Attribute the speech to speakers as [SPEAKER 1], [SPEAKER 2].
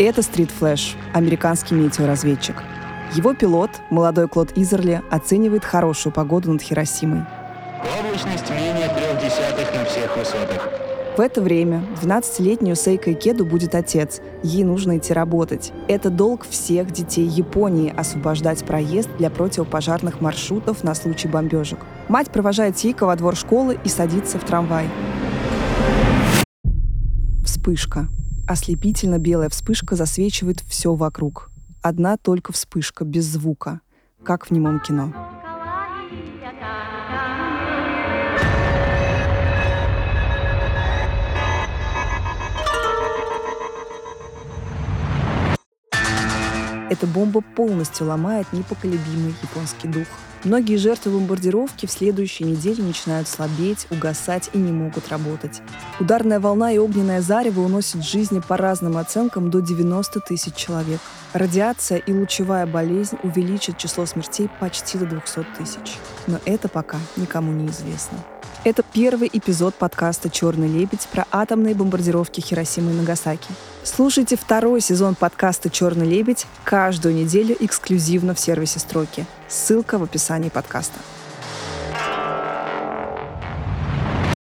[SPEAKER 1] Это Стрит Флэш, американский метеоразведчик. Его пилот, молодой Клод Изерли, оценивает хорошую погоду над Хиросимой.
[SPEAKER 2] Облачность менее трех десятых на всех высотах.
[SPEAKER 1] В это время 12-летнюю Сейка Икеду будет отец. Ей нужно идти работать. Это долг всех детей Японии – освобождать проезд для противопожарных маршрутов на случай бомбежек. Мать провожает Сейка во двор школы и садится в трамвай. Вспышка. Ослепительно белая вспышка засвечивает все вокруг. Одна только вспышка, без звука, как в немом кино. Эта бомба полностью ломает непоколебимый японский дух. Многие жертвы бомбардировки в следующей неделе начинают слабеть, угасать и не могут работать. Ударная волна и огненное зарево уносят жизни по разным оценкам до 90 тысяч человек. Радиация и лучевая болезнь увеличат число смертей почти до 200 тысяч. Но это пока никому не известно. Это первый эпизод подкаста «Черный лебедь» про атомные бомбардировки Хиросимы и Нагасаки. Слушайте второй сезон подкаста «Черный лебедь» каждую неделю эксклюзивно в сервисе «Строки». Ссылка в описании подкаста.